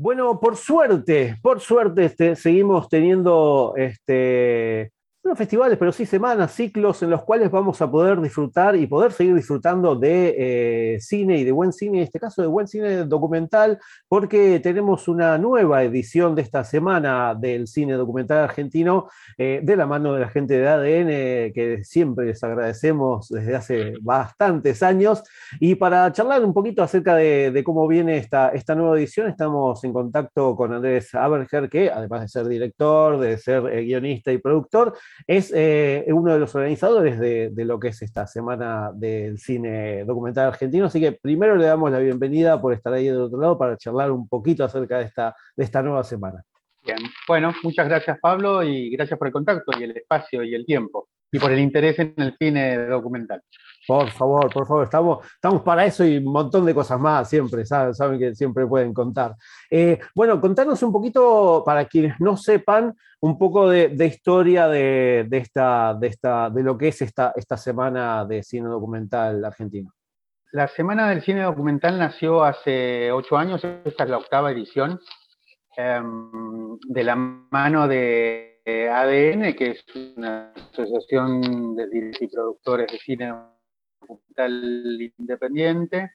Bueno, por suerte, por suerte este, seguimos teniendo este, no festivales, pero sí semanas, ciclos en los cuales vamos a poder disfrutar y poder seguir disfrutando de eh, cine y de buen cine, en este caso de buen cine documental, porque tenemos una nueva edición de esta semana del cine documental argentino eh, de la mano de la gente de ADN, que siempre les agradecemos desde hace bastantes años. Y para charlar un poquito acerca de, cómo viene esta, esta nueva edición, estamos en contacto con Andrés Aberger, que además de ser director, de ser eh, guionista y productor, es eh, uno de los organizadores de, lo que es esta semana del cine documental argentino. Así que primero le damos la bienvenida por estar ahí del otro lado para charlar un poquito acerca de esta, de esta nueva semana. Bien, bueno, muchas gracias Pablo y gracias por el contacto y el espacio y el tiempo y por el interés en el cine documental. Por favor, por favor, estamos, estamos para eso y un montón de cosas más siempre, saben, que siempre pueden contar. Eh, bueno, contanos un poquito, para quienes no sepan, un poco de, historia de, esta, de, esta, de lo que es esta, esta semana de cine documental argentino. La Semana del Cine Documental nació hace ocho años, esta es la octava edición, em, de la mano de ADN, que es una asociación de directores y productores de cine documental independiente,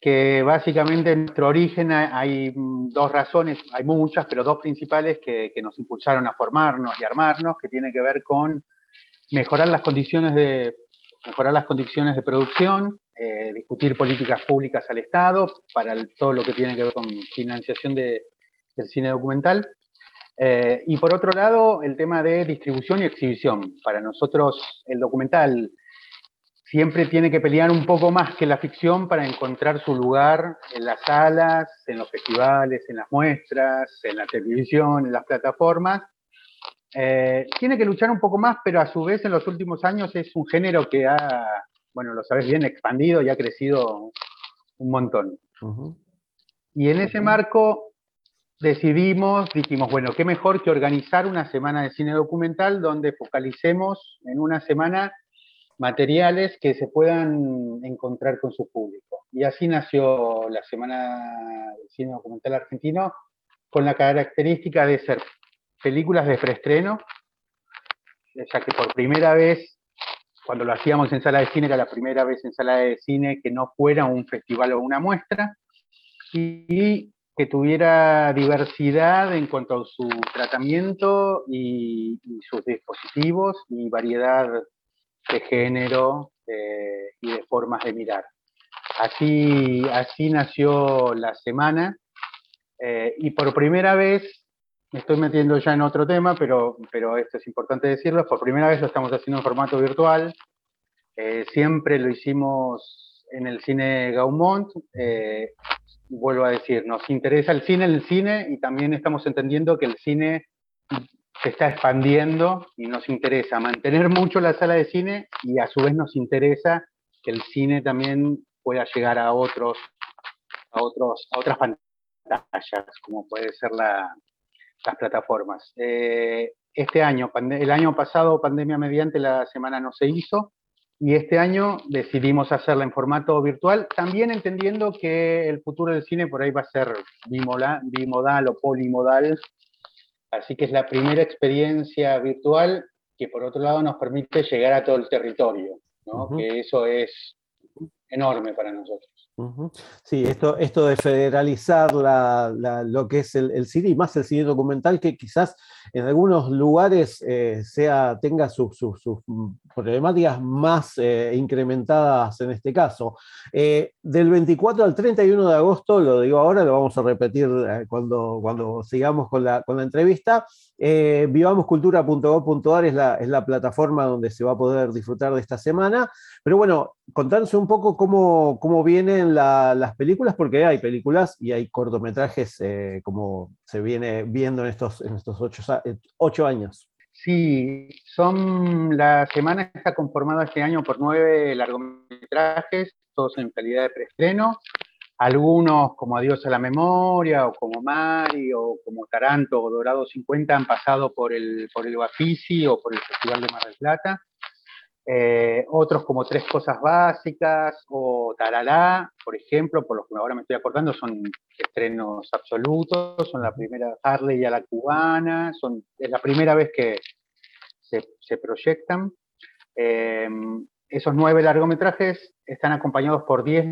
que básicamente en nuestro origen hay dos razones, hay muchas, pero dos principales que, nos impulsaron a formarnos y armarnos, que tiene que ver con mejorar las condiciones de, mejorar las condiciones de producción, eh, discutir políticas públicas al Estado para todo lo que tiene que ver con financiación del cine documental. Eh, y por otro lado, el tema de distribución y exhibición. Para nosotros el documental siempre tiene que pelear un poco más que la ficción para encontrar su lugar en las salas, en los festivales, en las muestras, en la televisión, en las plataformas. Eh, tiene que luchar un poco más, pero a su vez en los últimos años es un género que ha, bueno, lo sabes bien, expandido y ha crecido un montón. Y en ese marco decidimos, dijimos, bueno, qué mejor que organizar una semana de cine documental donde focalicemos en una semana materiales que se puedan encontrar con su público. Y así nació la Semana del Cine Documental Argentino, con la característica de ser películas de preestreno, ya que por primera vez, cuando lo hacíamos en sala de cine, era la primera vez en sala de cine que no fuera un festival o una muestra, y que tuviera diversidad en cuanto a su tratamiento y, y sus dispositivos y variedad de género eh, y de formas de mirar. Así, así nació la semana eh, y por primera vez, me estoy metiendo ya en otro tema, pero, pero esto es importante decirlo, por primera vez lo estamos haciendo en formato virtual. Eh, siempre lo hicimos en el cine Gaumont. vuelvo a decir, nos interesa el cine el cine y también estamos entendiendo que el cine se está expandiendo y nos interesa mantener mucho la sala de cine y a su vez nos interesa que el cine también pueda llegar a otros, a otros, a otras pantallas, como puede ser las plataformas. Eh, este año, el año pasado, pandemia mediante, la semana no se hizo, y este año decidimos hacerla en formato virtual, también entendiendo que el futuro del cine por ahí va a ser bimodal o polimodal, Así que es la primera experiencia virtual que por otro lado nos permite llegar a todo el territorio, ¿no? que eso es enorme para nosotros. Sí, esto, esto de federalizar lo que es el, cine y más el cine documental, que quizás en algunos lugares eh, sea, tenga sus problemáticas más eh, incrementadas en este caso. Eh, del 24 al 31 de agosto, lo digo ahora, lo vamos a repetir cuando, cuando sigamos con la, con la entrevista, vivamoscultura.gov.ar es la, es la plataforma donde se va a poder disfrutar de esta semana. Pero bueno, contanos un poco cómo, cómo vienen las películas, porque hay películas y hay cortometrajes como se viene viendo en estos, en estos ocho, ocho años. Sí, son, la semana está conformada este año por nueve largometrajes, todos en calidad de preestreno. Algunos como Adiós a la Memoria, o como Mari, o como Taranto, o Dorado 50 han pasado por el, por el Bafisi o por el Festival de Mar del Plata. Eh, otros como Tres Cosas Básicas o Tarará, por ejemplo, por los que ahora me estoy acordando, son estrenos absolutos, son la primera Harley a la cubana, son, es la primera vez que se, proyectan. Eh, esos nueve largometrajes están acompañados por diez,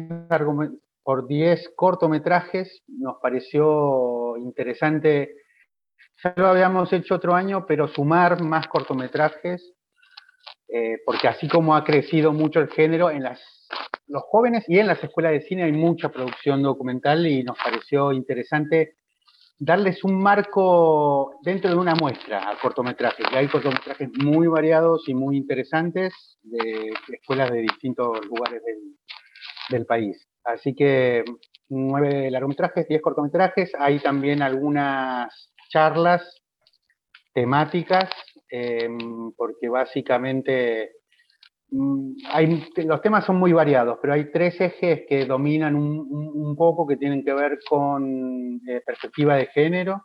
por diez cortometrajes. Nos pareció interesante, ya lo habíamos hecho otro año, pero sumar más cortometrajes eh, porque así como ha crecido mucho el género en las, los jóvenes y en las escuelas de cine hay mucha producción documental y nos pareció interesante darles un marco dentro de una muestra a cortometrajes. Y hay cortometrajes muy variados y muy interesantes de, escuelas de distintos lugares del, del, país. Así que nueve largometrajes, diez cortometrajes. Hay también algunas charlas temáticas Em, porque básicamente mm, los temas son muy variados, pero hay tres ejes que dominan un, poco que tienen que ver con eh, perspectiva de género,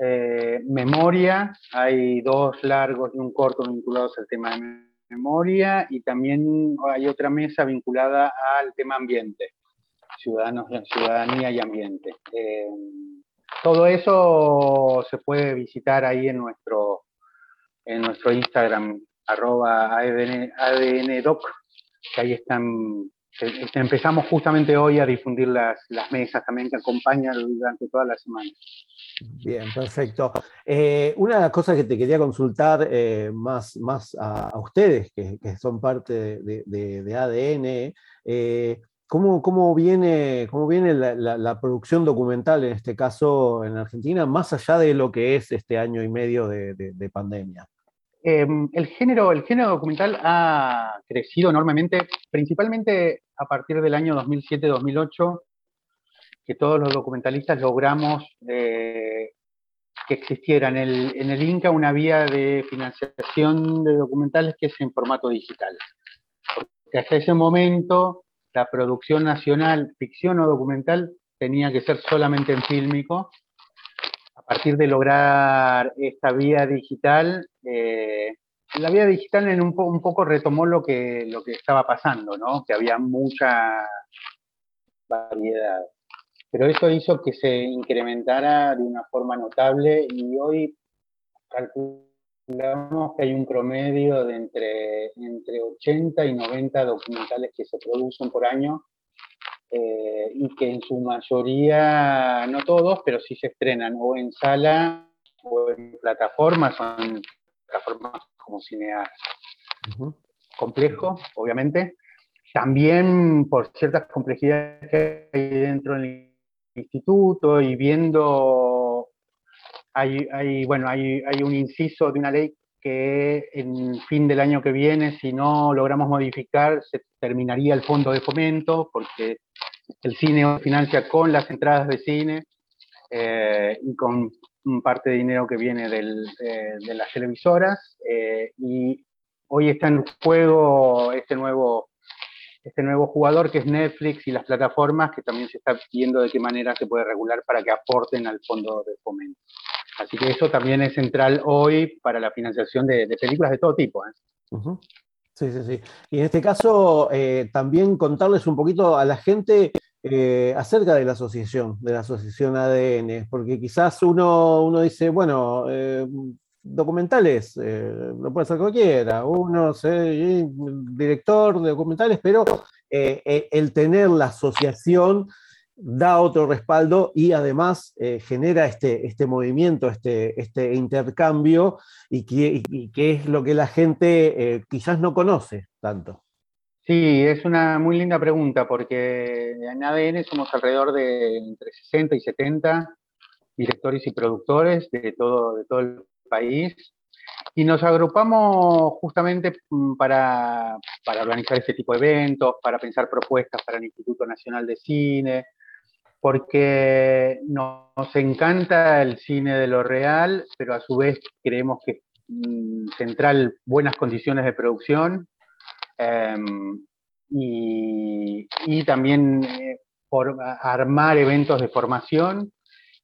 eh, memoria, hay dos largos y un corto vinculados al tema de memoria y también hay otra mesa vinculada al tema ambiente, ciudadanos, ciudadanía y ambiente. Em, todo eso se puede visitar ahí en nuestro en nuestro Instagram, arroba ADNDoc, que ahí están, empezamos justamente hoy a difundir las, mesas también que acompañan durante toda la semana. Bien, perfecto. Eh, una de las cosas que te quería consultar eh, más, más a, ustedes, que, son parte de, ADN, eh, ¿cómo, viene, cómo viene la, producción documental, en este caso en Argentina, más allá de lo que es este año y medio de pandemia? Em, el, género, el género documental ha crecido enormemente, principalmente a partir del año 2007-2008, que todos los documentalistas logramos eh, que existiera en el, en el Inca una vía de financiación de documentales que es en formato digital. Porque hasta ese momento la producción nacional, ficción o documental, tenía que ser solamente en fílmico a partir de lograr esta vía digital, eh, la vía digital en un, poco retomó lo que, lo que estaba pasando, ¿no? que había mucha variedad. Pero eso hizo que se incrementara de una forma notable y hoy calculamos que hay un promedio de entre, entre 80 y 90 documentales que se producen por año eh, y que en su mayoría, no todos, pero sí se estrenan o en sala o en plataformas, o en plataformas como Cinear. Complejo, obviamente. También por ciertas complejidades que hay dentro del instituto y viendo, hay, hay bueno, hay, hay un inciso de una ley que en fin del año que viene, si no logramos modificar, se terminaría el fondo de fomento, porque el cine financia con las entradas de cine eh, y con parte de dinero que viene eh, de las televisoras. Eh, y hoy está en juego este nuevo, este nuevo jugador que es Netflix y las plataformas, que también se está viendo de qué manera se puede regular para que aporten al fondo de fomento. Así que eso también es central hoy para la financiación de, películas de todo tipo. ¿eh? Sí, sí, sí. Y en este caso, eh, también contarles un poquito a la gente eh, acerca de la asociación, de la asociación ADN, porque quizás uno, uno dice, bueno, documentales, lo puede hacer cualquiera, uno, sé, director de documentales, pero el tener la asociación da otro respaldo y además eh, genera este, este movimiento, este, este intercambio y que, es lo que la gente eh, quizás no conoce tanto. Sí, es una muy linda pregunta porque en ADN somos alrededor de entre 60 y 70 directores y productores de todo, de todo el país y nos agrupamos justamente mm, para, para, organizar este tipo de eventos, para pensar propuestas para el Instituto Nacional de Cine, porque nos encanta el cine de lo real, pero a su vez creemos que es mm, central buenas condiciones de producción em, y, también eh, armar eventos de formación.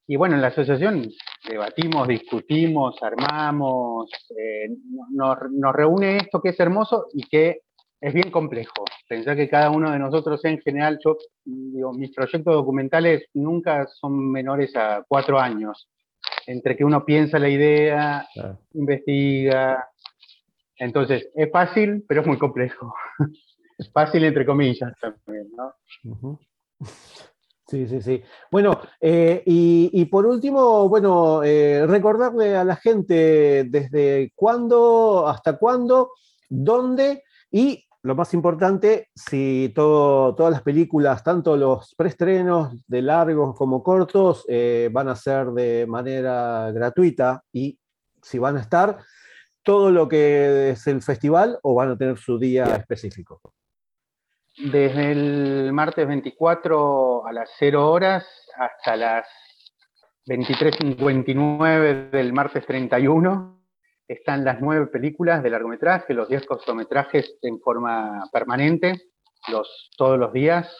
Y bueno, en la asociación debatimos, discutimos, armamos, eh, nos, reúne esto que es hermoso y que es bien complejo. Pensar que cada uno de nosotros en general, yo digo, mis proyectos documentales nunca son menores a cuatro años, entre que uno piensa la idea, investiga. Entonces, es fácil, pero es muy complejo. Es fácil entre comillas también, ¿no? Sí, sí, sí. Bueno, eh, y, por último, bueno, eh, recordarle a la gente desde cuándo, hasta cuándo, dónde y lo más importante, si todas las películas, tanto los preestrenos de largos como cortos, eh, van a ser de manera gratuita y si van a estar todo lo que es el festival o van a tener su día específico. Desde el martes 24 a las 0 horas hasta las 23.59 del martes 31 están las nueve películas de largometraje, los diez cortometrajes en forma permanente, todos los días,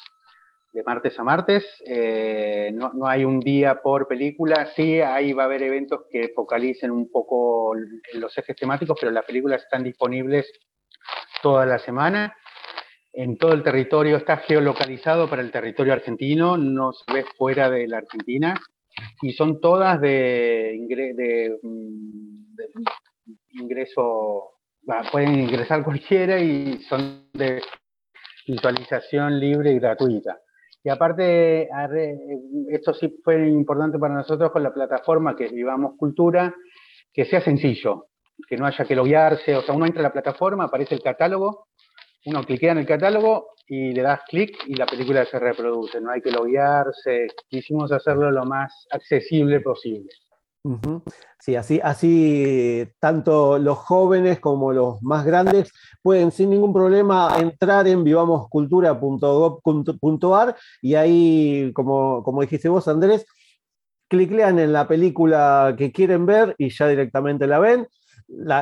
de martes a martes. Eh, no, no, hay un día por película, sí, ahí va a haber eventos que focalicen un poco los ejes temáticos, pero las películas están disponibles toda la semana. En todo el territorio, está geolocalizado para el territorio argentino, no se ve fuera de la Argentina, y son todas de, ingreso, pueden ingresar cualquiera y son de visualización libre y gratuita. Y aparte, esto sí fue importante para nosotros con la plataforma que es Vivamos Cultura, que sea sencillo, que no haya que loguearse, o sea, uno entra a la plataforma, aparece el catálogo, uno cliquea en el catálogo y le das clic y la película se reproduce, no hay que loguearse, quisimos hacerlo lo más accesible posible. Sí, así, así tanto los jóvenes como los más grandes pueden sin ningún problema entrar en vivamoscultura.gov.ar y ahí, como, como dijiste vos, Andrés, cliclean en la película que quieren ver y ya directamente la ven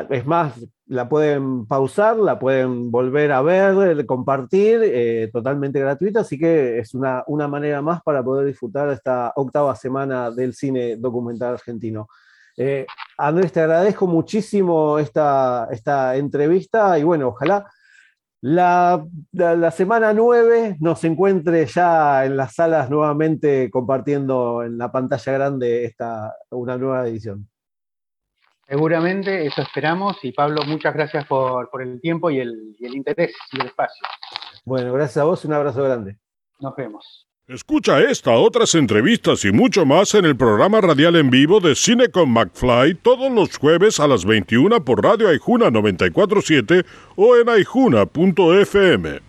es más, la pueden pausar, la pueden volver a ver, compartir, eh, totalmente gratuita, así que es una, una, manera más para poder disfrutar esta octava semana del cine documental argentino. Eh, Andrés, te agradezco muchísimo esta, esta entrevista y bueno, ojalá la, la, semana 9 nos encuentre ya en las salas nuevamente compartiendo en la pantalla grande esta, una nueva edición. Seguramente, eso esperamos. Y Pablo, muchas gracias por, el tiempo y el, y el interés y el espacio. Bueno, gracias a vos, un abrazo grande. Nos vemos. Escucha esta, otras entrevistas y mucho más en el programa radial en vivo de Cine con McFly todos los jueves a las 21 por Radio Aijuna 947 o en aijuna.fm.